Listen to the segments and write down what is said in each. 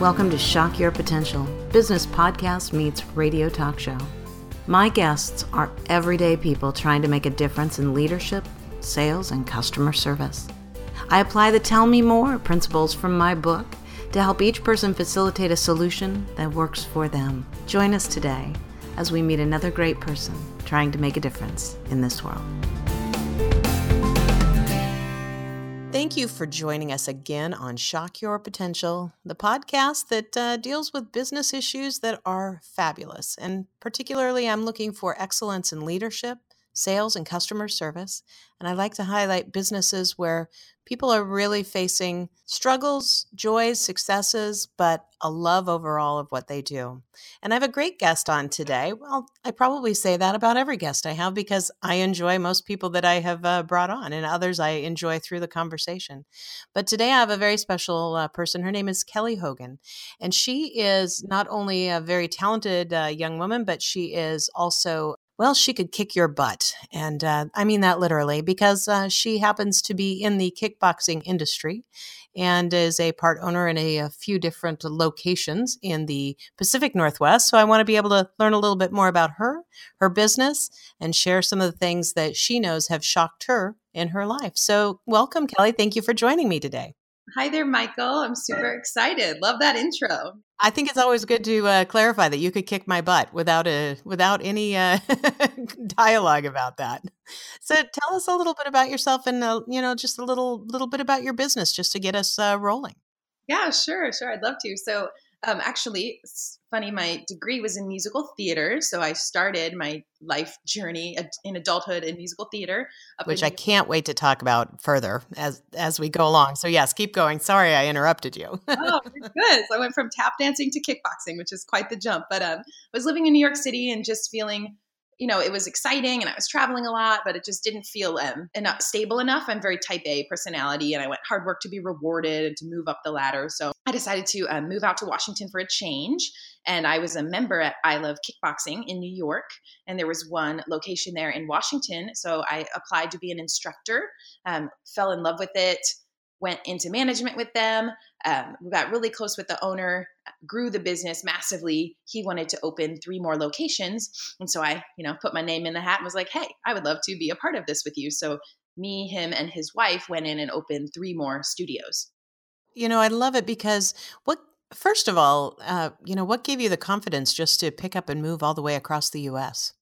Welcome to Shock Your Potential, business podcast meets radio talk show. My guests are everyday people trying to make a difference in leadership, sales, and customer service. I apply the Tell Me More principles from my book to help each person facilitate a solution that works for them. Join us today as we meet another great person trying to make a difference in this world. Thank you for joining us again on Shock Your Potential, the podcast that uh, deals with business issues that are fabulous. And particularly, I'm looking for excellence in leadership, sales, and customer service. And I like to highlight businesses where people are really facing struggles, joys, successes, but a love overall of what they do. And I have a great guest on today. Well, I probably say that about every guest I have because I enjoy most people that I have uh, brought on, and others I enjoy through the conversation. But today I have a very special uh, person. Her name is Kelly Hogan, and she is not only a very talented uh, young woman, but she is also well, she could kick your butt. And uh, I mean that literally because uh, she happens to be in the kickboxing industry and is a part owner in a, a, few different locations in the Pacific Northwest. So I want to be able to learn a little bit more about her, her business, and share some of the things that she knows have shocked her in her life. So welcome, Kelly. Thank you for joining me today. Hi there, Michael. I'm super excited. Love that intro. I think it's always good to uh, clarify that you could kick my butt without a without any uh, dialogue about that. So tell us a little bit about yourself and uh, you know just a little little bit about your business just to get us uh, rolling. Yeah, sure, sure. I'd love to. So um, actually, it's funny. My degree was in musical theater, so I started my life journey in adulthood in musical theater, which I can't wait to talk about further as as we go along. So yes, keep going. Sorry, I interrupted you. oh, good. So I went from tap dancing to kickboxing, which is quite the jump. But um, I was living in New York City and just feeling you know, it was exciting and I was traveling a lot, but it just didn't feel um, enough stable enough. I'm very type A personality and I went hard work to be rewarded and to move up the ladder. So I decided to um, move out to Washington for a change. And I was a member at I Love Kickboxing in New York. And there was one location there in Washington. So I applied to be an instructor, um, fell in love with it, went into management with them. Um, we got really close with the owner, grew the business massively. He wanted to open three more locations. And so I, you know, put my name in the hat and was like, hey, I would love to be a part of this with you. So me, him, and his wife went in and opened three more studios. You know, I love it because what, first of all, uh, you know, what gave you the confidence just to pick up and move all the way across the US?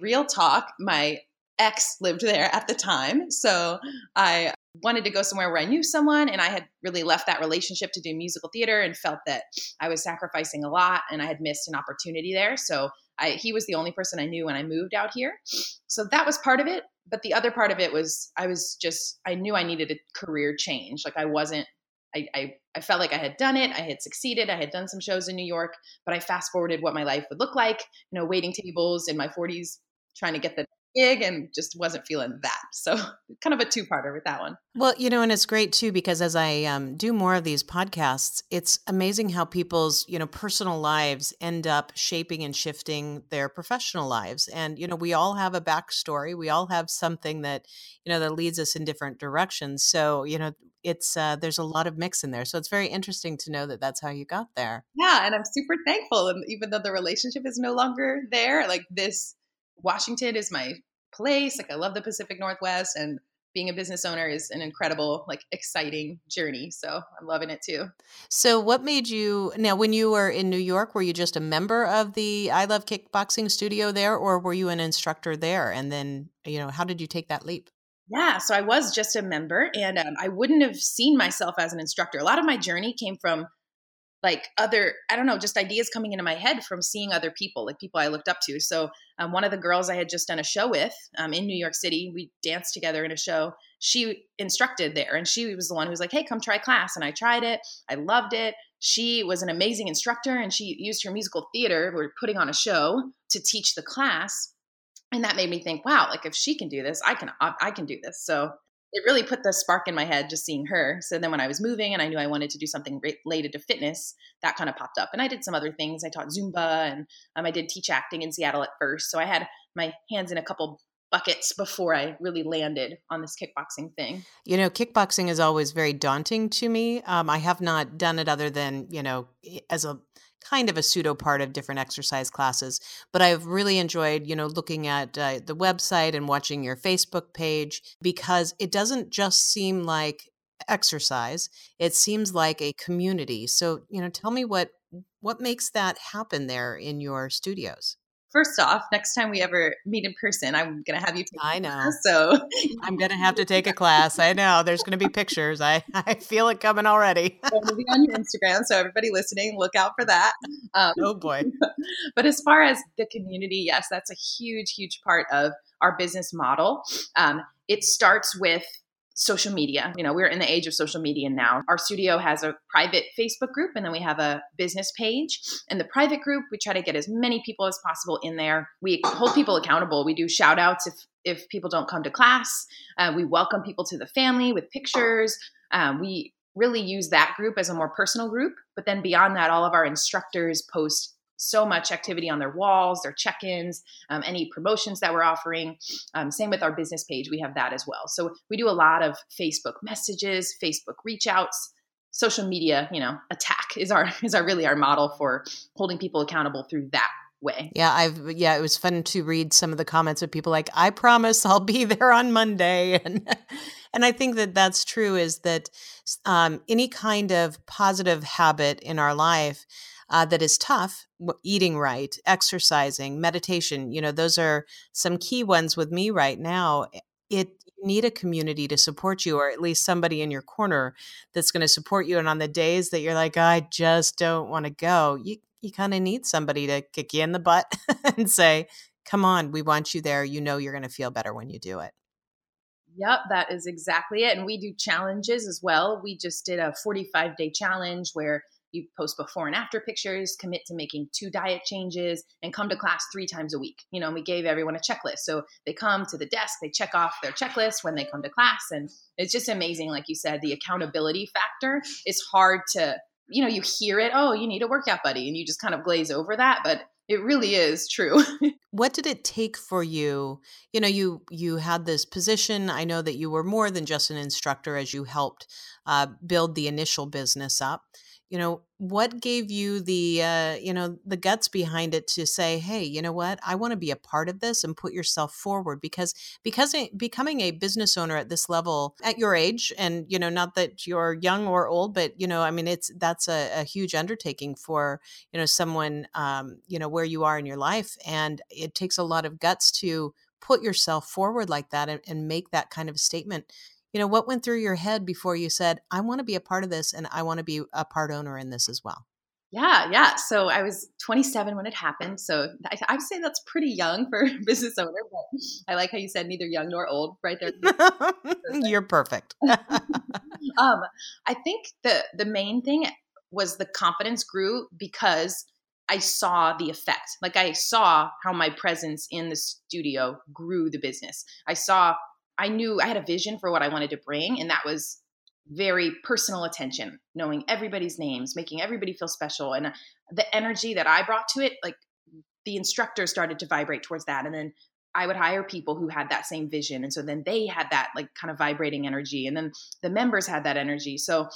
Real talk, my ex lived there at the time. So I wanted to go somewhere where I knew someone and I had really left that relationship to do musical theater and felt that I was sacrificing a lot and I had missed an opportunity there. So I, he was the only person I knew when I moved out here. So that was part of it. But the other part of it was I was just, I knew I needed a career change. Like I wasn't, I, I, I felt like I had done it. I had succeeded. I had done some shows in New York, but I fast forwarded what my life would look like, you know, waiting tables in my 40s, trying to get the gig and just wasn't feeling that. So kind of a two parter with that one. Well, you know, and it's great too because as I um, do more of these podcasts, it's amazing how people's you know personal lives end up shaping and shifting their professional lives. And you know, we all have a backstory. We all have something that you know that leads us in different directions. So you know, it's uh, there's a lot of mix in there. So it's very interesting to know that that's how you got there. Yeah, and I'm super thankful. And even though the relationship is no longer there, like this Washington is my place. Like I love the Pacific Northwest and being a business owner is an incredible, like exciting journey. So I'm loving it too. So what made you now when you were in New York, were you just a member of the I Love Kickboxing studio there or were you an instructor there? And then, you know, how did you take that leap? Yeah, so I was just a member and um, I wouldn't have seen myself as an instructor. A lot of my journey came from like other i don't know just ideas coming into my head from seeing other people like people i looked up to. So um, one of the girls i had just done a show with um, in new york city we danced together in a show. She instructed there and she was the one who was like hey come try class and i tried it. I loved it. She was an amazing instructor and she used her musical theater we are putting on a show to teach the class. And that made me think wow like if she can do this i can i can do this. So it really put the spark in my head just seeing her. So then when I was moving and I knew I wanted to do something related to fitness, that kind of popped up. And I did some other things. I taught Zumba and um, I did teach acting in Seattle at first. So I had my hands in a couple buckets before I really landed on this kickboxing thing. You know, kickboxing is always very daunting to me. Um, I have not done it other than, you know, as a kind of a pseudo part of different exercise classes. But I've really enjoyed, you know, looking at uh, the website and watching your Facebook page because it doesn't just seem like exercise it seems like a community so you know tell me what what makes that happen there in your studios first off, next time we ever meet in person, I'm gonna have you take. I know. Class, so I'm gonna have to take a class. I know. There's gonna be pictures. I I feel it coming already. It'll be on your Instagram, so everybody listening, look out for that. Um, oh boy! But as far as the community, yes, that's a huge, huge part of our business model. Um, it starts with social media. You know, we're in the age of social media now. Our studio has a private Facebook group and then we have a business page. In the private group, we try to get as many people as possible in there. We hold people accountable. We do shout outs if if people don't come to class. Uh, we welcome people to the family with pictures. Um, we really use that group as a more personal group. But then beyond that, all of our instructors post so much activity on their walls, their check ins, um, any promotions that we're offering. Um, same with our business page, we have that as well. So we do a lot of Facebook messages, Facebook reach outs. Social media, you know, attack is our is our really our model for holding people accountable through that way. Yeah, I've yeah, it was fun to read some of the comments of people like, "I promise I'll be there on Monday," and and I think that that's true. Is that um, any kind of positive habit in our life uh, that is tough eating right exercising meditation you know those are some key ones with me right now it you need a community to support you or at least somebody in your corner that's going to support you and on the days that you're like i just don't want to go you you kind of need somebody to kick you in the butt and say come on we want you there you know you're going to feel better when you do it Yep, that is exactly it. And we do challenges as well. We just did a 45 day challenge where you post before and after pictures, commit to making two diet changes, and come to class three times a week. You know, we gave everyone a checklist. So they come to the desk, they check off their checklist when they come to class. And it's just amazing. Like you said, the accountability factor is hard to, you know, you hear it, oh, you need a workout buddy, and you just kind of glaze over that. But it really is true. what did it take for you? You know, you you had this position. I know that you were more than just an instructor as you helped uh, build the initial business up you know what gave you the uh, you know the guts behind it to say hey you know what i want to be a part of this and put yourself forward because because becoming a business owner at this level at your age and you know not that you're young or old but you know i mean it's that's a, a huge undertaking for you know someone um, you know where you are in your life and it takes a lot of guts to put yourself forward like that and, and make that kind of statement. You know what went through your head before you said i want to be a part of this and i want to be a part owner in this as well yeah yeah so i was 27 when it happened so i, I would say that's pretty young for a business owner but i like how you said neither young nor old right there you're perfect. Um, i think the the main thing was the confidence grew because I saw the effect. Like I saw how my presence in the studio grew the business. I saw I knew I had a vision for what I wanted to bring, and that was very personal attention, knowing everybody's names, making everybody feel special, and the energy that I brought to it, like the instructor started to vibrate towards that, and then I would hire people who had that same vision, and so then they had that like kind of vibrating energy, and then the members had that energy. So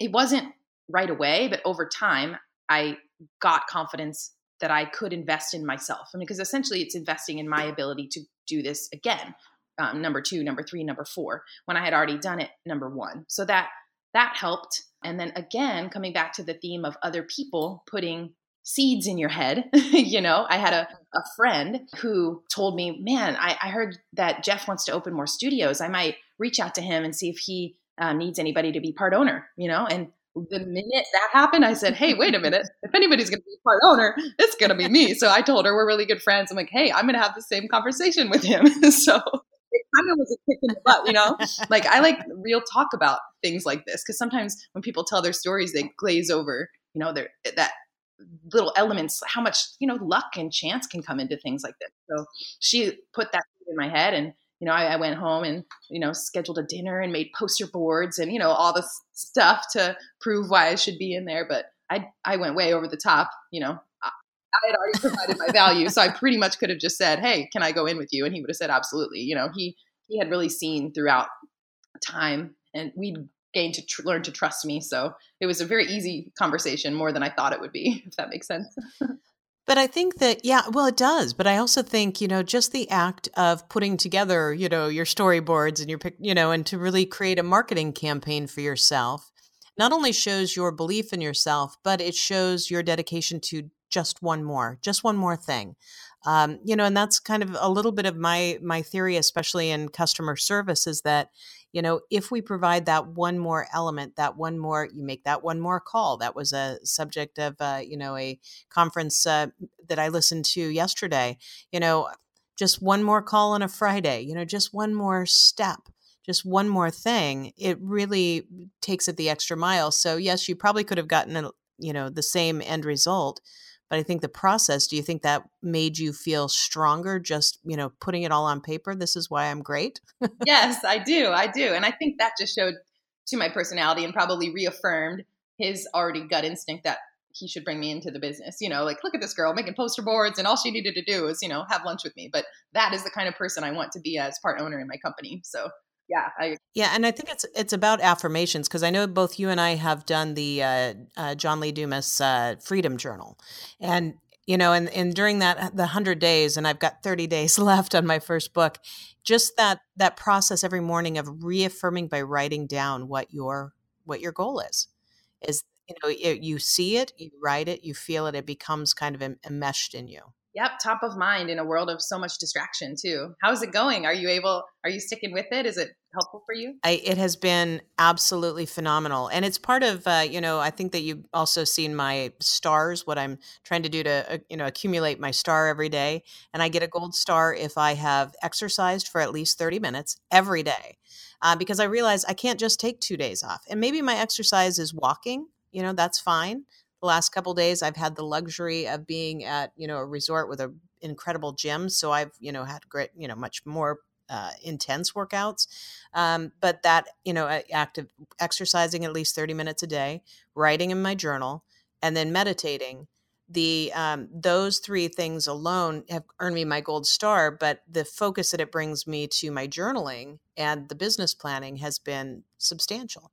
it wasn't right away, but over time, I got confidence that I could invest in myself. I mean, because essentially it's investing in my ability to do this again um, number two, number three, number four, when I had already done it number one. So that that helped. And then again, coming back to the theme of other people putting seeds in your head. you know, I had a, a friend who told me, man, I, I, heard that Jeff wants to open more studios. I might reach out to him and see if he uh, needs anybody to be part owner, you know? And the minute that happened, I said, Hey, wait a minute. If anybody's going to be part owner, it's going to be me. So I told her we're really good friends. I'm like, Hey, I'm going to have the same conversation with him. so it kind of was a kick in the butt, you know? like I like real talk about things like this because sometimes when people tell their stories, they glaze over, you know, their that little elements, how much, you know, luck and chance can come into things like this. So she put that in my head and you know, I, I, went home and, you know, scheduled a dinner and made poster boards and, you know, all this stuff to prove why I should be in there. But I, I went way over the top, you know, I had already provided my value. So I pretty much could have just said, Hey, can I go in with you? And he would have said, Absolutely. You know, he, he had really seen throughout time and we'd gained to tr- learn to trust me. So it was a very easy conversation, more than I thought it would be, if that makes sense. But I think that, yeah, well, it does. But I also think, you know, just the act of putting together, you know, your storyboards and your, you know, and to really create a marketing campaign for yourself not only shows your belief in yourself, but it shows your dedication to just one more, just one more thing. Um, you know, and that's kind of a little bit of my my theory, especially in customer service, is that you know if we provide that one more element, that one more, you make that one more call. That was a subject of uh, you know a conference uh, that I listened to yesterday. You know, just one more call on a Friday. You know, just one more step just one more thing, it really takes it the extra mile. So yes, you probably could have gotten a, you know the same end result, but I think the process. Do you think that made you feel stronger? Just you know putting it all on paper. This is why I'm great. yes, I do. I do, and I think that just showed to my personality and probably reaffirmed his already gut instinct that he should bring me into the business. You know, like look at this girl making poster boards, and all she needed to do was you know have lunch with me. But that is the kind of person I want to be as part owner in my company. So yeah I, yeah and i think it's it's about affirmations because i know both you and i have done the uh, uh, john lee dumas uh, freedom journal and you know and, and during that the 100 days and i've got 30 days left on my first book just that that process every morning of reaffirming by writing down what your what your goal is is you know it, you see it you write it you feel it it becomes kind of enmeshed in you Yep, top of mind in a world of so much distraction too. How's it going? Are you able? Are you sticking with it? Is it helpful for you? I, it has been absolutely phenomenal, and it's part of uh, you know. I think that you've also seen my stars. What I'm trying to do to uh, you know accumulate my star every day, and I get a gold star if I have exercised for at least 30 minutes every day, uh, because I realize I can't just take two days off, and maybe my exercise is walking. You know, that's fine the last couple days i've had the luxury of being at you know a resort with an incredible gym so i've you know had great you know much more uh, intense workouts um, but that you know active exercising at least 30 minutes a day writing in my journal and then meditating the um, those three things alone have earned me my gold star but the focus that it brings me to my journaling and the business planning has been substantial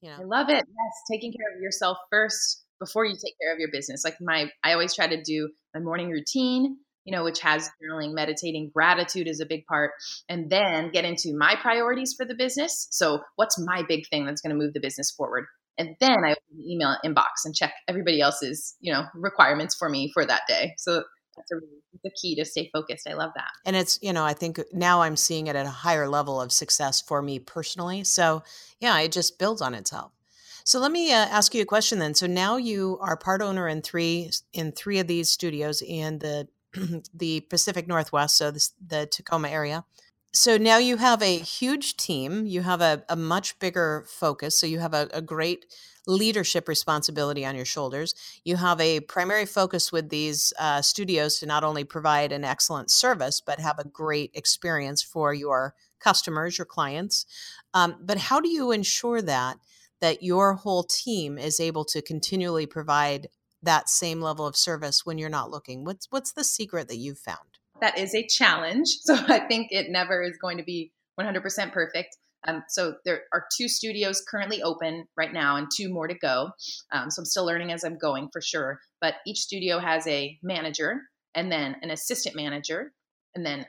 you know i love it yes taking care of yourself first before you take care of your business. Like my, I always try to do my morning routine, you know, which has journaling, meditating, gratitude is a big part, and then get into my priorities for the business. So, what's my big thing that's going to move the business forward? And then I open the email inbox and check everybody else's, you know, requirements for me for that day. So that's a really the key to stay focused. I love that. And it's, you know, I think now I'm seeing it at a higher level of success for me personally. So yeah, it just builds on itself. So let me uh, ask you a question then. So now you are part owner in three in three of these studios in the the Pacific Northwest, so this, the Tacoma area. So now you have a huge team. You have a, a much bigger focus. So you have a, a great leadership responsibility on your shoulders. You have a primary focus with these uh, studios to not only provide an excellent service, but have a great experience for your customers, your clients. Um, but how do you ensure that that your whole team is able to continually provide that same level of service when you're not looking what's what's the secret that you've found that is a challenge so i think it never is going to be 100% perfect um, so there are two studios currently open right now and two more to go um, so i'm still learning as i'm going for sure but each studio has a manager and then an assistant manager and then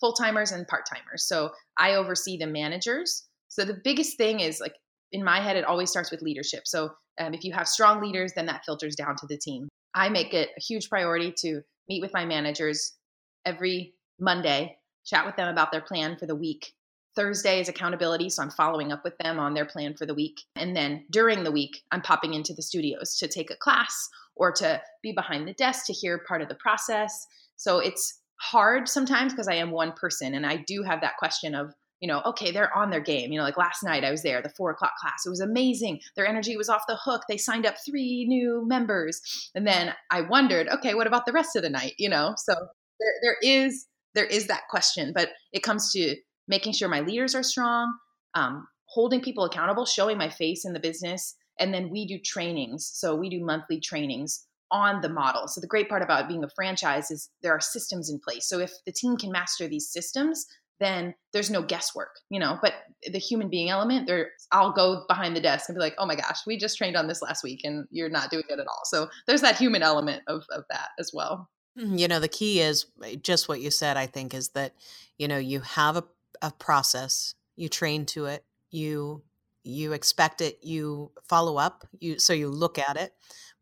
full-timers and part-timers so i oversee the managers so the biggest thing is like in my head, it always starts with leadership. So um, if you have strong leaders, then that filters down to the team. I make it a huge priority to meet with my managers every Monday, chat with them about their plan for the week. Thursday is accountability, so I'm following up with them on their plan for the week. And then during the week, I'm popping into the studios to take a class or to be behind the desk to hear part of the process. So it's hard sometimes because I am one person and I do have that question of you know, okay, they're on their game. You know, like last night I was there, the four o'clock class. It was amazing. Their energy was off the hook. They signed up three new members. And then I wondered, okay, what about the rest of the night? You know, so there, there is there is that question, but it comes to making sure my leaders are strong, um, holding people accountable, showing my face in the business, and then we do trainings. So we do monthly trainings on the model. So the great part about being a franchise is there are systems in place. So if the team can master these systems, then there's no guesswork, you know. But the human being element, there I'll go behind the desk and be like, oh my gosh, we just trained on this last week and you're not doing it at all. So there's that human element of, of that as well. Mm, you know, the key is eh, just what you said, I think, is that, you know, you have a, a process, you train to it, you you expect it, you follow up, you so you look at it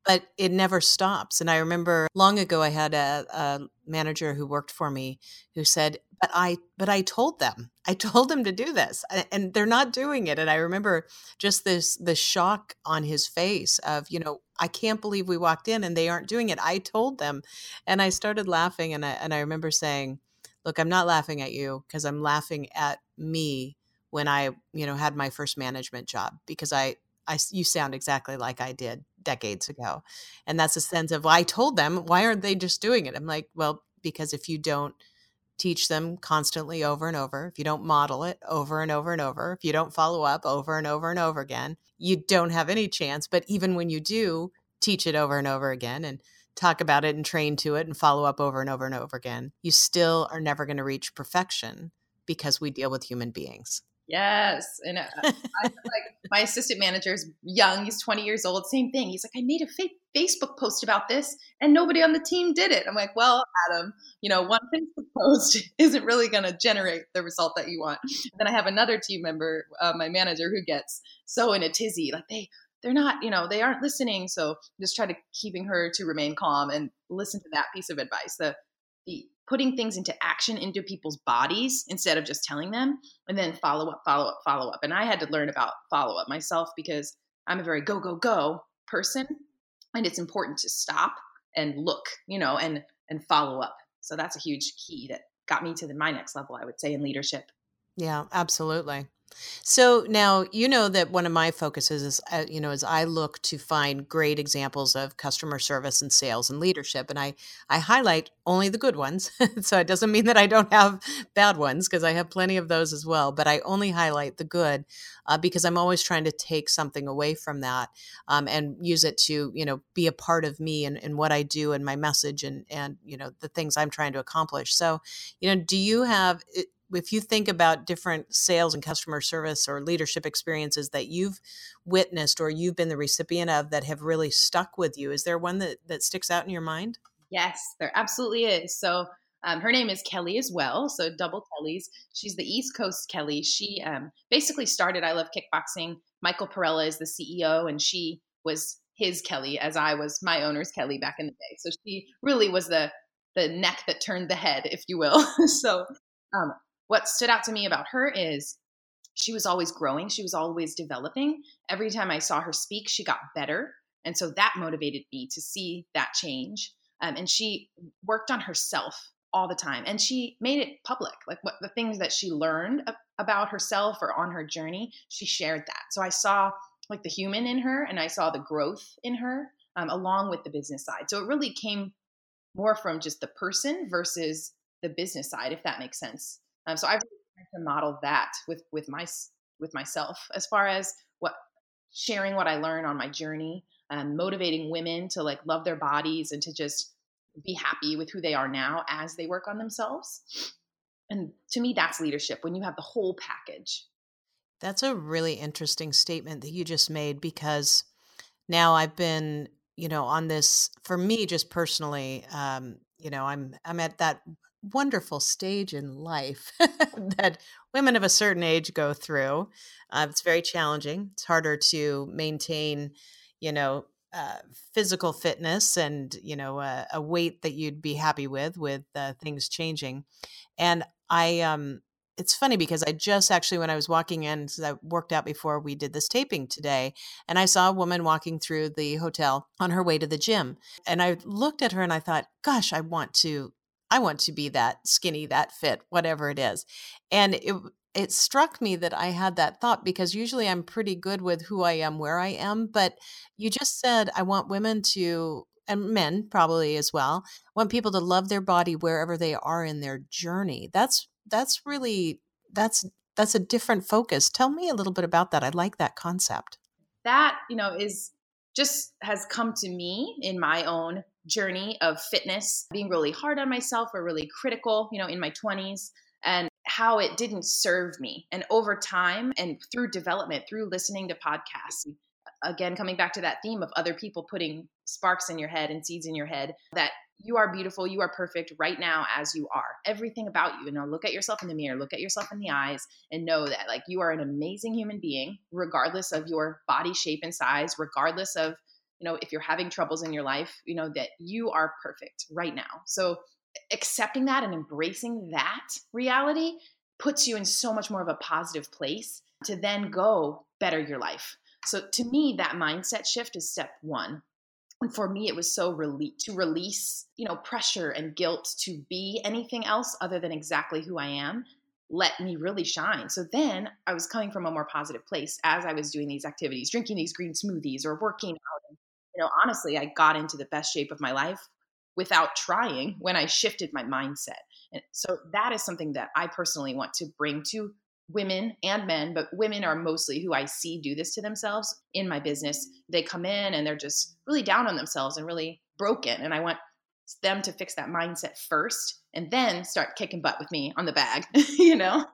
but it never stops. And I remember long ago, I had a, a, manager who worked for me who said, mm. "But I, but I told them, I told them to do this, and they're not doing it." And I remember just this the shock on his face of, you know, I can't believe we walked in and they aren't doing it. I told them, and I started laughing, and I and I remember saying, "Look, I'm not laughing at you because I'm laughing at me." when I, you know, had my first management job because I I, you sound exactly like I did decades ago. And that's a sense of, well, I told them, why aren't they just doing it? I'm like, well, because if you don't teach them constantly over and over, if you don't model it over and over and over, if you don't follow up over and over and over again, you don't have any chance. But even when you do teach it over and over again and talk about it and train to it and follow up over and over and over again, you still are never going to reach perfection because we deal with human beings. Yes. And uh, I, like my assistant manager is young. He's 20 years old. Same thing. He's like, I made a fake Facebook post about this and nobody on the team did it. I'm like, well, Adam, you know, one Facebook post isn't really going to generate the result that you want. And then I have another team member, uh, my manager, who gets so in a tizzy. Like they, they're not, you know, they aren't listening. So just try to keeping her to remain calm and listen to that piece of advice. The, the putting things into action into people's bodies instead of just telling them and then follow up follow up follow up. And i had to learn about follow up myself because i'm a very go go go person and it's important to stop and look you know and and follow up. So that's a huge key that got me to the, my next level i would say in leadership. Yeah absolutely so now you know that one of my focuses is, uh, you know, as I look to find great examples of customer service and sales and leadership, and I I highlight only the good ones. so it doesn't mean that I don't have bad ones because I have plenty of those as well. But I only highlight the good uh, because I'm always trying to take something away from that um, and use it to you know be a part of me and, and what I do and my message and and you know the things I'm trying to accomplish. So you know, do you have if you think about different sales and customer service or leadership experiences that you've witnessed or you've been the recipient of that have really stuck with you, is there one that, that sticks out in your mind? Yes, there absolutely is. So um, her name is Kelly as well. So double Kellys. She's the East Coast Kelly. She um, basically started I Love Kickboxing. Michael Parrella is the CEO, and she was his Kelly as I was my owner's Kelly back in the day. So she really was the the neck that turned the head, if you will. so um, what stood out to me about her is she was always growing, she was always developing. Every time I saw her speak, she got better. And so that motivated me to see that change. Um, and she worked on herself all the time and she made it public like what the things that she learned about herself or on her journey she shared that so i saw like the human in her and i saw the growth in her um, along with the business side so it really came more from just the person versus the business side if that makes sense um, so I've tried to model that with with my with myself as far as what sharing what I learn on my journey, um, motivating women to like love their bodies and to just be happy with who they are now as they work on themselves. And to me, that's leadership when you have the whole package. That's a really interesting statement that you just made because now I've been, you know, on this for me just personally. Um, you know, I'm I'm at that wonderful stage in life that women of a certain age go through. Uh, it's very challenging. It's harder to maintain, you know, uh, physical fitness and you know uh, a weight that you'd be happy with with uh, things changing. And I, um, it's funny because I just actually when I was walking in, I worked out before we did this taping today, and I saw a woman walking through the hotel on her way to the gym, and I looked at her and I thought, gosh, I want to I want to be that skinny, that fit, whatever it is. And it it struck me that I had that thought because usually I'm pretty good with who I am, where I am, but you just said I want women to and men probably as well want people to love their body wherever they are in their journey. That's that's really that's that's a different focus. Tell me a little bit about that. I like that concept. That, you know, is just has come to me in my own journey of fitness, being really hard on myself or really critical, you know, in my 20s, and how it didn't serve me. And over time and through development, through listening to podcasts, again, coming back to that theme of other people putting sparks in your head and seeds in your head, that you are beautiful, you are perfect right now as you are. Everything about you. You know, look at yourself in the mirror, look at yourself in the eyes, and know that like you are an amazing human being, regardless of your body shape and size, regardless of you know if you're having troubles in your life you know that you are perfect right now. So accepting that and embracing that reality puts you in so much more of a positive place to then go better your life. So to me that mindset shift is step one. And for me it was so rele- to release you know pressure and guilt to be anything else other than exactly who i am let me really shine. So then i was coming from a more positive place as i was doing these activities drinking these green smoothies or working out you know, honestly, I got into the best shape of my life without trying when I shifted my mindset. And so that is something that I personally want to bring to women and men, but women are mostly who I see do this to themselves in my business. They come in and they're just really down on themselves and really broken. And I want them to fix that mindset first and then start kicking butt with me on the bag, you know?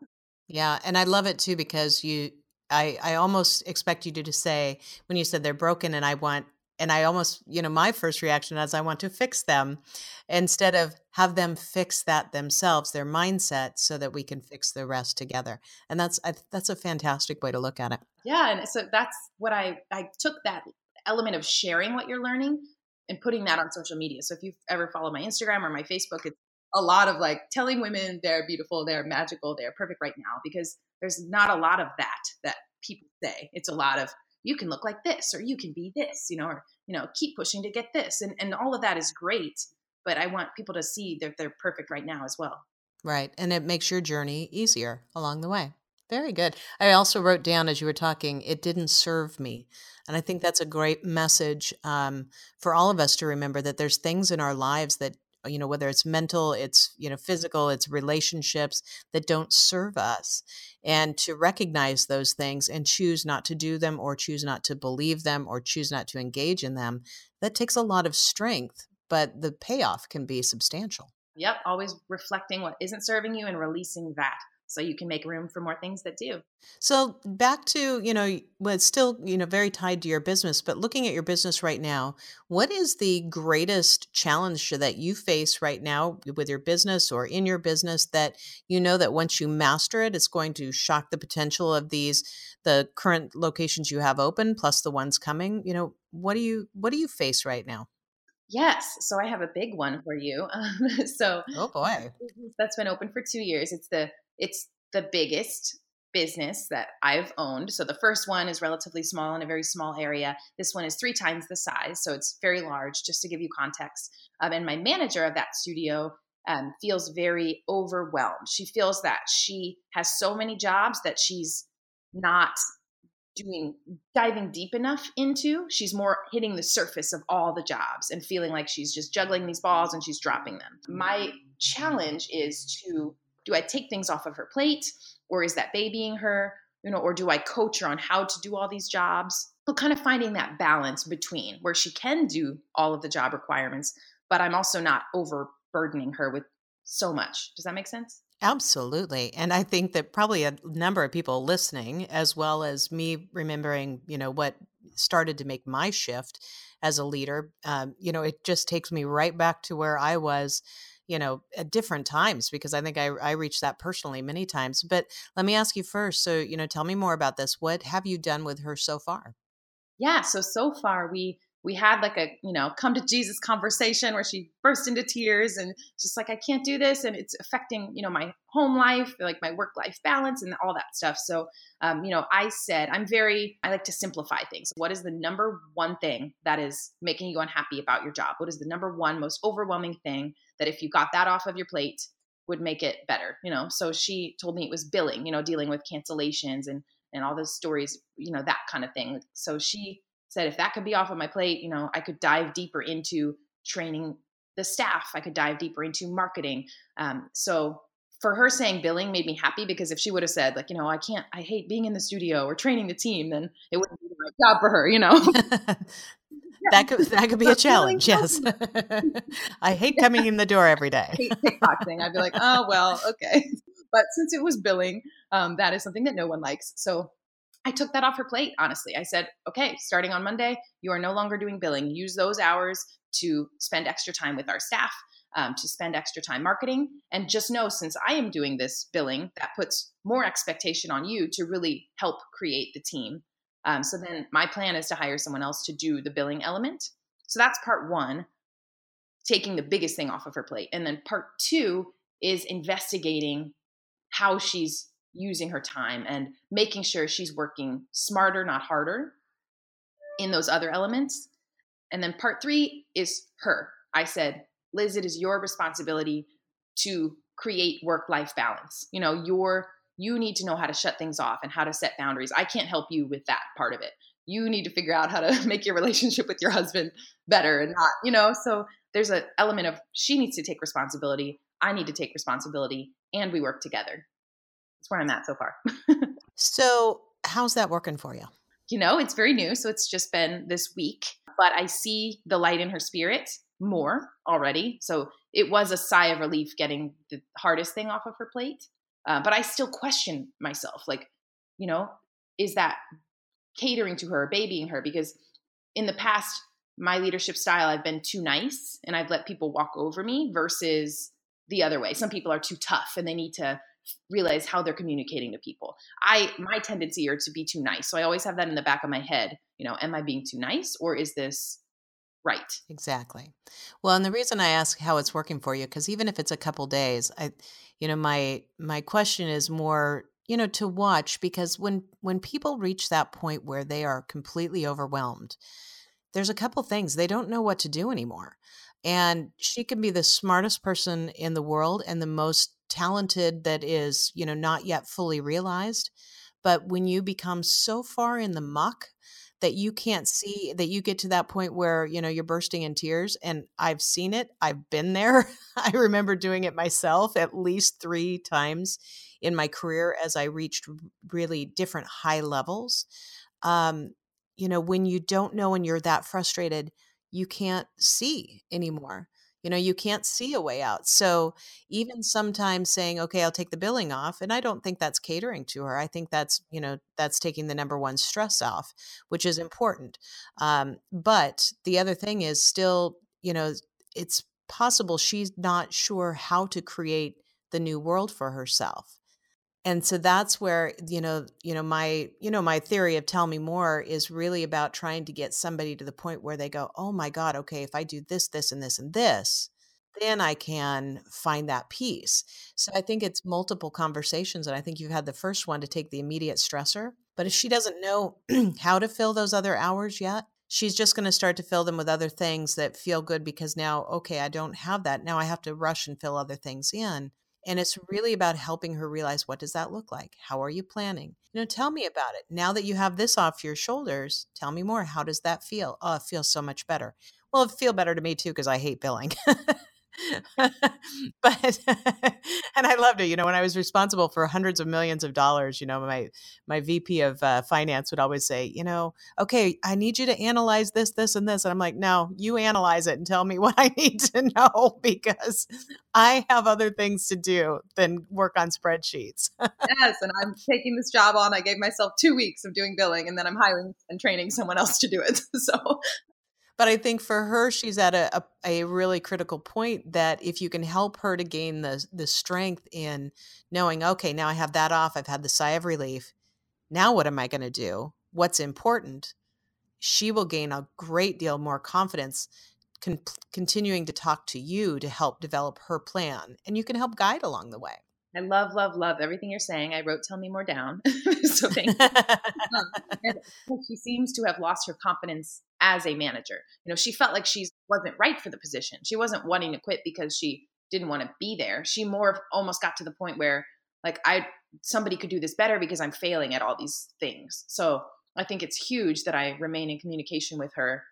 Yeah. And I love it too because you, I, I almost expect you to, to say when you said they're broken and I want and I almost, you know, my first reaction is I want to fix them instead of have them fix that themselves, their mindset, so that we can fix the rest together. And that's I, that's a fantastic way to look at it. Yeah, and so that's what I I took that element of sharing what you're learning and putting that on social media. So if you've ever followed my Instagram or my Facebook, it's a lot of like telling women they're beautiful, they're magical, they're perfect right now because there's not a lot of that that people say. It's a lot of you can look like this or you can be this you know or you know keep pushing to get this and and all of that is great but i want people to see that they're perfect right now as well. Right and it makes your journey easier along the way. Very good. I also wrote down as you were talking it didn't serve me and i think that's a great message um, for all of us to remember that there's things in our lives that Uh, you know whether it's mental it's you know physical it's relationships that don't serve us and to recognize those things and choose not to do them or choose not to believe them or choose not to engage in them that takes a lot of strength but the payoff can be substantial. Yep always reflecting what isn't serving you and releasing that so you can make room for more things that do. So back to, you know, well, it's still, you know, very tied to your business, but looking at your business right now, what is the greatest challenge that you face right now with your business or in your business that you know that once you master it, it's going to shock the potential of these the current locations you have open plus the ones coming? You know, what do you what do you face right now? Yes. So I have a big one for you. Um, so, oh boy, that's been open for two years. It's the it's the biggest business that I've owned. So the first one is relatively small in a very small area. This one is three times the size, so it's very large. Just to give you context, um, and my manager of that studio um, feels very overwhelmed. She feels that she has so many jobs that she's not doing diving deep enough into she's more hitting the surface of all the jobs and feeling like she's just juggling these balls and she's dropping them my challenge is to do I take things off of her plate or is that babying her? You know, or do I coach her on how to do all these jobs? But kind of finding that balance between where she can do all of the job requirements, but I'm also not overburdening her with so much. Does that make sense? Absolutely. And I think that probably a number of people listening, as well as me remembering, you know, what started to make my shift as a leader, um, you know, it just takes me right back to where I was you know at different times because i think I, I reached that personally many times but let me ask you first so you know tell me more about this what have you done with her so far? Yeah so so far we we had like a you know come to jesus conversation where she burst into tears and just like i can't do this and it's affecting you know my home life like my work life balance and all that stuff so um, you know i said i'm very i like to simplify things. What is the number one thing that is making you unhappy about your job? What is the number one most overwhelming thing that if you got that off of your plate would make it better you know so she told me it was billing you know dealing with cancellations and and all those stories you know that kind of thing so she said if that could be off of my plate, you know, I could dive deeper into training the staff. I could dive deeper into marketing. Um, so for her saying billing made me happy because if she would have said like, you know, I can't, I hate being in the studio or training the team, then it wouldn't be the right job for her, you know. that could that could be a challenge. Yes, I hate coming in the door every day. kickboxing. I'd be like, oh well, okay. But since it was billing, um, that is something that no one likes. So I took that off her plate. Honestly, I said, okay, starting on Monday, you are no longer doing billing. Use those hours to spend extra time with our staff. Um, to spend extra time marketing. And just know since I am doing this billing, that puts more expectation on you to really help create the team um, so then my plan is to hire someone else to do the billing element. So that's part one, taking the biggest thing off of her plate. And then part two is investigating how she's using her time and making sure she's working smarter, not harder in those other elements. And then part three is her. I said, Liz, it is your responsibility to create work life balance. You know, your you need to know how to shut things off and how to set boundaries. I can't help you with that part of it. You need to figure out how to make your relationship with your husband better and not, you know, so there's an element of she needs to take responsibility, I need to take responsibility, and we work together. That's where I'm at so far. so, how's that working for you? You know, it's very new, so it's just been this week, but I see the light in her spirit more already. So, it was a sigh of relief getting the hardest thing off of her plate. Uh, but I still question myself, like, you know, is that catering to her, or babying her? Because in the past, my leadership style, I've been too nice and I've let people walk over me versus the other way. Some people are too tough and they need to realize how they're communicating to people. I my tendency are to be too nice. So I always have that in the back of my head, you know, am I being too nice or is this right? Exactly. Well, and the reason I ask how it's working for you cuz even if it's a couple days, I you know my my question is more you know to watch because when when people reach that point where they are completely overwhelmed there's a couple things they don't know what to do anymore. And she can be the smartest person in the world and the most talented that is you know not yet fully realized. But when you become so far in the muck that you can't see that you get to that point where you know you're bursting in tears and i've seen it i've been there. I remember doing it myself at least 3 times in my career as i reached really different high levels. Um you know when you don't know and you're that frustrated you can't see anymore you know you can't see a way out. So even sometimes saying okay i'll take the billing off and i don't think that's catering to her i think that's you know that's taking the number one stress off which is important. Um, but the other thing is still you know it's possible she's not sure how to create the new world for herself and so that's where you know you know my you know my theory of tell me more is really about trying to get somebody to the point where they go oh my god okay if i do this this and this and this then i can find that peace. So i think it's multiple conversations and i think you've had the first one to take the immediate stressor but if she doesn't know how to fill those other hours yet she's just going to start to fill them with other things that feel good because now okay i don't have that. Now i have to rush and fill other things in and it's really about helping her realize what does that look like? How are you planning? You know, tell me about it. Now that you have this off your shoulders, tell me more. How does that feel? Oh, it feels so much better. Well, it feel better to me too because I hate billing. but and I loved it. You know, when I was responsible for hundreds of millions of dollars, you know, my my VP of uh, finance would always say, you know, okay, I need you to analyze this, this, and this, and I'm like, no, you analyze it and tell me what I need to know because I have other things to do than work on spreadsheets. yes, and I'm taking this job on. I gave myself two weeks of doing billing, and then I'm hiring and training someone else to do it. So but I think for her, she's at a, a, a, really critical point that if you can help her to gain the, the strength in knowing, okay, now I have that off, I've had the sigh of relief. Now what am I going to do? What's important? She will gain a great deal more confidence con- continuing to talk to you to help develop her plan. And you can help guide along the way. I love, love, love everything you're saying. I wrote "Tell Me More" down, so thank you. um, she seems to have lost her confidence as a manager. You know, she felt like she wasn't right for the position. She wasn't wanting to quit because she didn't want to be there. She more of almost got to the point where like I somebody could do this better because I'm failing at all these things. So I think it's huge that I remain in communication with her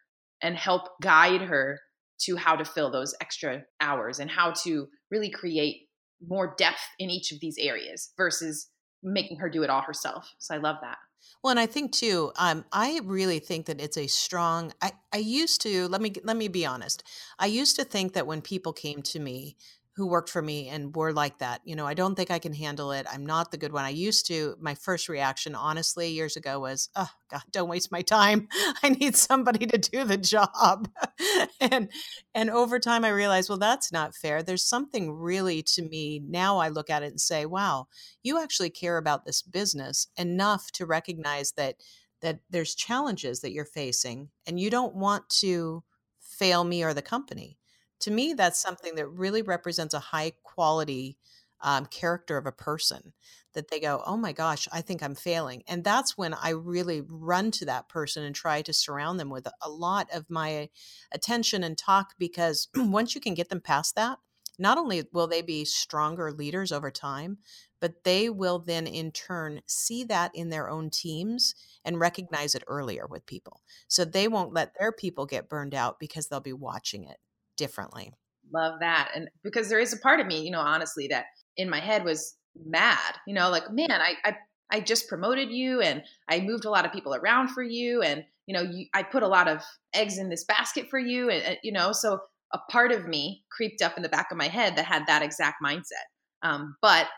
and help guide her to how to fill those extra hours and how to really create more depth in each of these areas versus making her do it all herself. So I love that. Well, and I think too, um, I really think that it's a strong. I, I used to let me let me be honest. I used to think that when people came to me who worked for me and were like that. You know, I don't think I can handle it. I'm not the good one. I used to, my first reaction, honestly, years ago was, oh, God, don't waste my time. I need somebody to do the job. and, and over time, I realized, well, that's not fair. There's something really to me. Now I look at it and say, wow, you actually care about this business enough to recognize that that there's challenges that you're facing and you don't want to fail me or the company to me that's something that really represents a high quality um, character of a person that they go oh my gosh i think i'm failing. And that's when i really run to that person and try to surround them with a lot of my attention and talk because once you can get them past that not only will they be stronger leaders over time but they will then in turn see that in their own teams and recognize it earlier with people. So they won't let their people get burned out because they'll be watching it differently. Love that. And because there is a part of me, you know, honestly, that in my head was mad, you know, like, man, I, I, I just promoted you and I moved a lot of people around for you. And, you know, you, I put a lot of eggs in this basket for you. And, and, you know, so a part of me creeped up in the back of my head that had that exact mindset. Um, but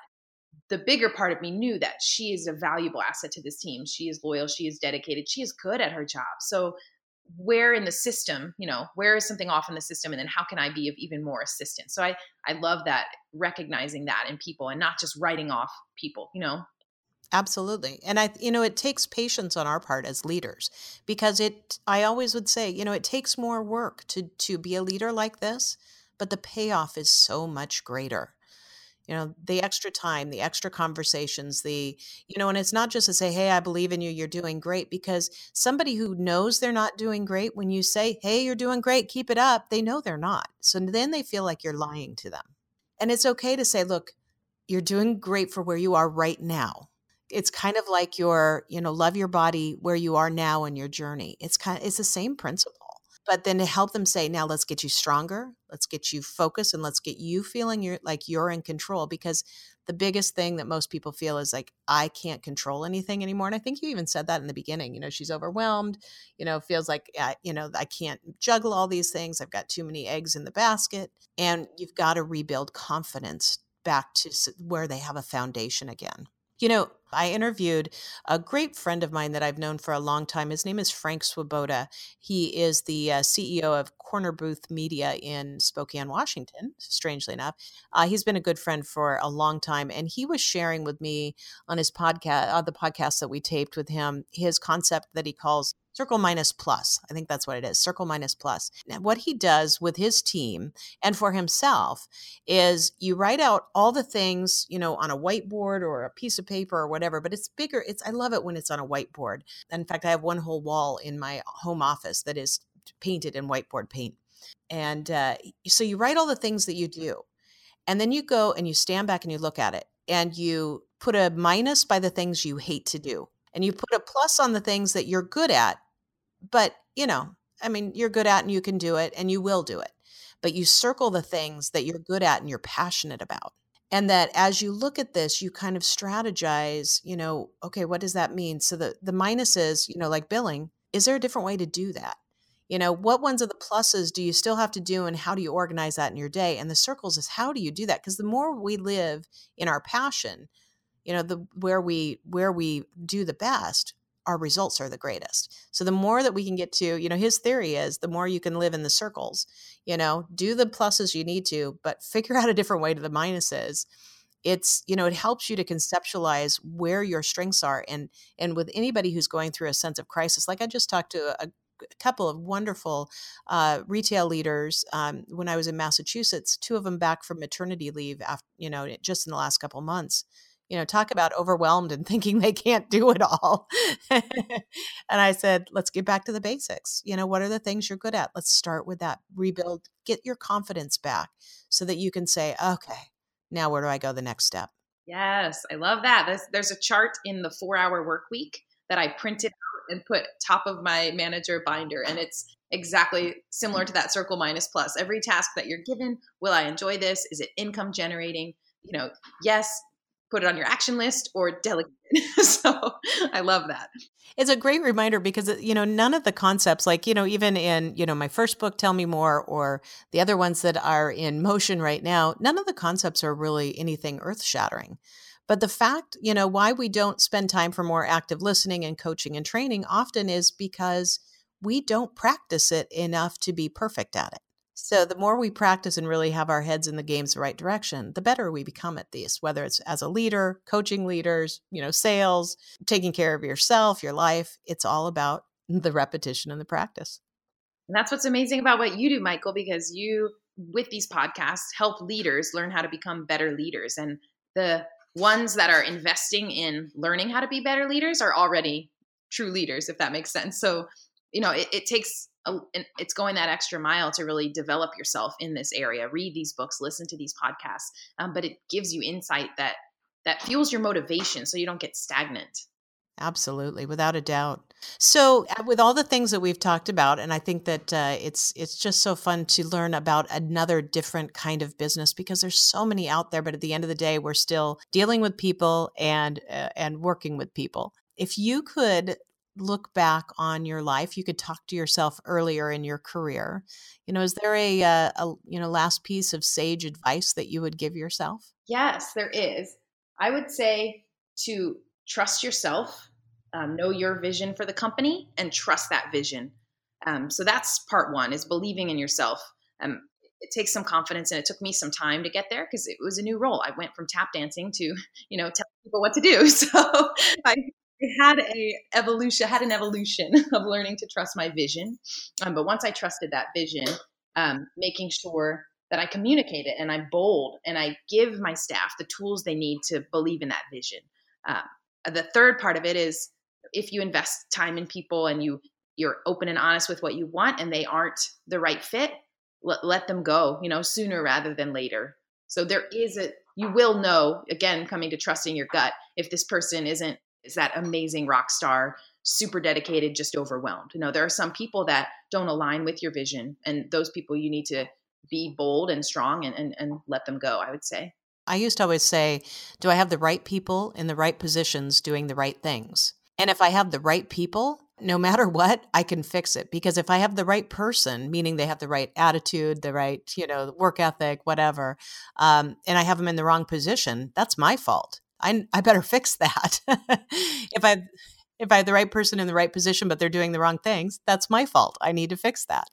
the bigger part of me knew that she is a valuable asset to this team. She is loyal. She is dedicated. She is good at her job. So where in the system you know where is something off in the system and then how can i be of even more assistance? So i i love that recognizing that in people and not just writing off people you know? Absolutely and i you know it takes patience on our part as leaders because it i always would say you know it takes more work to to be a leader like this but the payoff is so much greater you know the extra time the extra conversations the you know and it's not just to say hey i believe in you you're doing great because somebody who knows they're not doing great when you say hey you're doing great keep it up they know they're not. So then they feel like you're lying to them. And it's okay to say look you're doing great for where you are right now. It's kind of like your you know love your body where you are now in your journey. It's kind of it's the same principle but then to help them say now let's get you stronger let's get you focused and let's get you feeling you're like you're in control because the biggest thing that most people feel is like i can't control anything anymore and i think you even said that in the beginning you know she's overwhelmed you know feels like you know i can't juggle all these things i've got too many eggs in the basket and you've got to rebuild confidence back to where they have a foundation again. You know, I interviewed a great friend of mine that I've known for a long time. His name is Frank Swoboda. He is the uh, CEO of Corner Booth Media in Spokane, Washington, strangely enough. Uh, he's been a good friend for a long time. And he was sharing with me on his podcast, the podcast that we taped with him, his concept that he calls Circle minus plus. I think that's what it is. Circle minus plus. Now, what he does with his team and for himself is you write out all the things, you know, on a whiteboard or a piece of paper or whatever, but it's bigger. It's I love it when it's on a whiteboard. In fact, I have one whole wall in my home office that is painted in whiteboard paint. And uh, so you write all the things that you do. And then you go and you stand back and you look at it and you put a minus by the things you hate to do and you put a plus on the things that you're good at but you know i mean you're good at and you can do it and you will do it but you circle the things that you're good at and you're passionate about and that as you look at this you kind of strategize you know okay what does that mean? So the the minuses you know like billing is there a different way to do that? You know what ones are the pluses do you still have to do and how do you organize that in your day? And the circles is how do you do that? Because the more we live in our passion you know the where we where we do the best our results are the greatest. So the more that we can get to you know his theory is the more you can live in the circles you know do the pluses you need to but figure out a different way to the minuses. It's you know it helps you to conceptualize where your strengths are and and with anybody who's going through a sense of crisis like i just talked to a, a couple of wonderful uh, retail leaders um, when i was in massachusetts two of them back from maternity leave after you know just in the last couple months you know, talk about overwhelmed and thinking they can't do it all. and I said, let's get back to the basics. You know, what are the things you're good at? Let's start with that. Rebuild, get your confidence back so that you can say, okay, now where do I go the next step? Yes, I love that. There's, there's a chart in the four hour work week that I printed out and put top of my manager binder. And it's exactly similar to that circle minus plus. Every task that you're given, will I enjoy this? Is it income generating? You know, yes, put it on your action list or delegate it. so I love that. It's a great reminder because uh, you know none of the concepts like you know even in you know my first book Tell Me More or the other ones that are in motion right now none of the concepts are really anything earth-shattering. But the fact, you know, why we don't spend time for more active listening and coaching and training often is because we don't practice it enough to be perfect at it. So the more we practice and really have our heads in the game's right direction, the better we become at these, whether it's as a leader, coaching leaders, you know, sales, taking care of yourself, your life. It's all about the repetition and the practice. And that's what's amazing about what you do, Michael, because you, with these podcasts, help leaders learn how to become better leaders. And the ones that are investing in learning how to be better leaders are already true leaders, if that makes sense. So, you know, it, it takes a, it's going that extra mile to really develop yourself in this area read these books listen to these podcasts um, but it gives you insight that that fuels your motivation so you don't get stagnant. Absolutely without a doubt. So uh, with all the things that we've talked about and i think that uh, it's it's just so fun to learn about another different kind of business because there's so many out there but at the end of the day we're still dealing with people and uh, and working with people. If you could look back on your life you could talk to yourself earlier in your career. You know is there a, uh, a, you know last piece of sage advice that you would give yourself? Yes there is. I would say to trust yourself um, know your vision for the company and trust that vision. Um, so that's part one is believing in yourself. Um, it takes some confidence and it took me some time to get there because it was a new role. I went from tap dancing to you know telling people what to do. So i it had a evolution had an evolution of learning to trust my vision. Um, but once i trusted that vision um, making sure that i communicate it and i'm bold and i give my staff the tools they need to believe in that vision. Uh, the third part of it is if you invest time in people and you you're open and honest with what you want and they aren't the right fit let, let them go you know sooner rather than later. So there is a you will know again coming to trusting your gut if this person isn't is that amazing rock star, super dedicated, just overwhelmed. You know, there are some people that don't align with your vision, and those people you need to be bold and strong and, and, and let them go, I would say. I used to always say, Do I have the right people in the right positions doing the right things? And if I have the right people, no matter what, I can fix it. Because if I have the right person, meaning they have the right attitude, the right, you know, work ethic, whatever, um, and I have them in the wrong position, that's my fault. I, I better fix that. if I if I have the right person in the right position, but they're doing the wrong things, that's my fault. I need to fix that.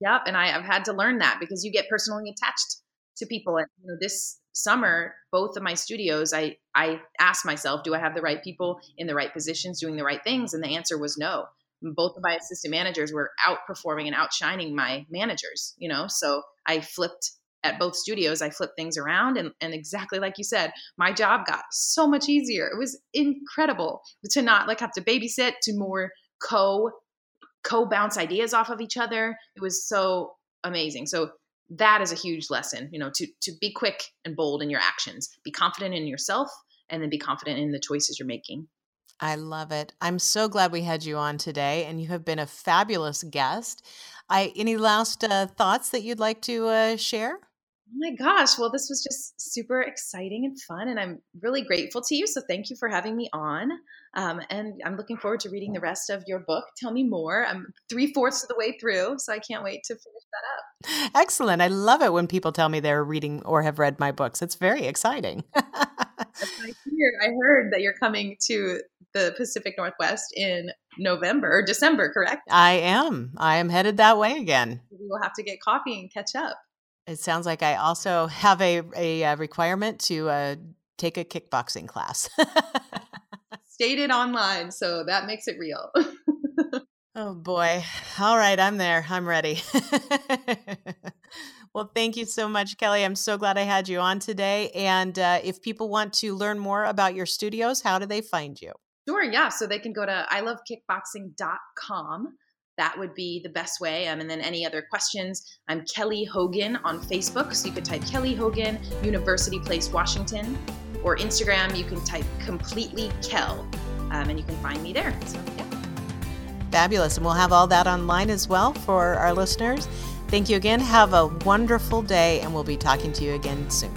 Yep, and I, have had to learn that because you get personally attached to people. And you know, this summer, both of my studios, I I asked myself, do I have the right people in the right positions, doing the right things? And the answer was no. Both of my assistant managers were outperforming and outshining my managers. You know, so I flipped at both studios, I flipped things around. And, and exactly like you said, my job got so much easier. It was incredible to not like have to babysit, to more co co bounce ideas off of each other. It was so amazing. So that is a huge lesson, you know, to to be quick and bold in your actions, be confident in yourself, and then be confident in the choices you're making. I love it. I'm so glad we had you on today, and you have been a fabulous guest. I any last uh, thoughts that you'd like to uh, share? Oh my gosh. Well, this was just super exciting and fun. And I'm really grateful to you. So thank you for having me on. Um, and I'm looking forward to reading the rest of your book. Tell me more. I'm three fourths of the way through. So I can't wait to finish that up. Excellent. I love it when people tell me they're reading or have read my books. It's very exciting. I heard, I heard that you're coming to the Pacific Northwest in November or December, correct? I am. I am headed that way again. We will have to get coffee and catch up. It sounds like I also have a, a, uh, requirement to uh, take a kickboxing class. Stated online, so that makes it real. oh boy. All right, I'm there. I'm ready. well, thank you so much, Kelly. I'm so glad I had you on today. And uh, if people want to learn more about your studios, how do they find you? Sure, yeah. So they can go to ilovekickboxing.com that would be the best way. Um, and then any other questions, I'm Kelly Hogan on Facebook. So you could type Kelly Hogan, University Place, Washington. Or Instagram, you can type completely Kel, um, and you can find me there. So, yeah. Fabulous. And we'll have all that online as well for our listeners. Thank you again. Have a wonderful day, and we'll be talking to you again soon.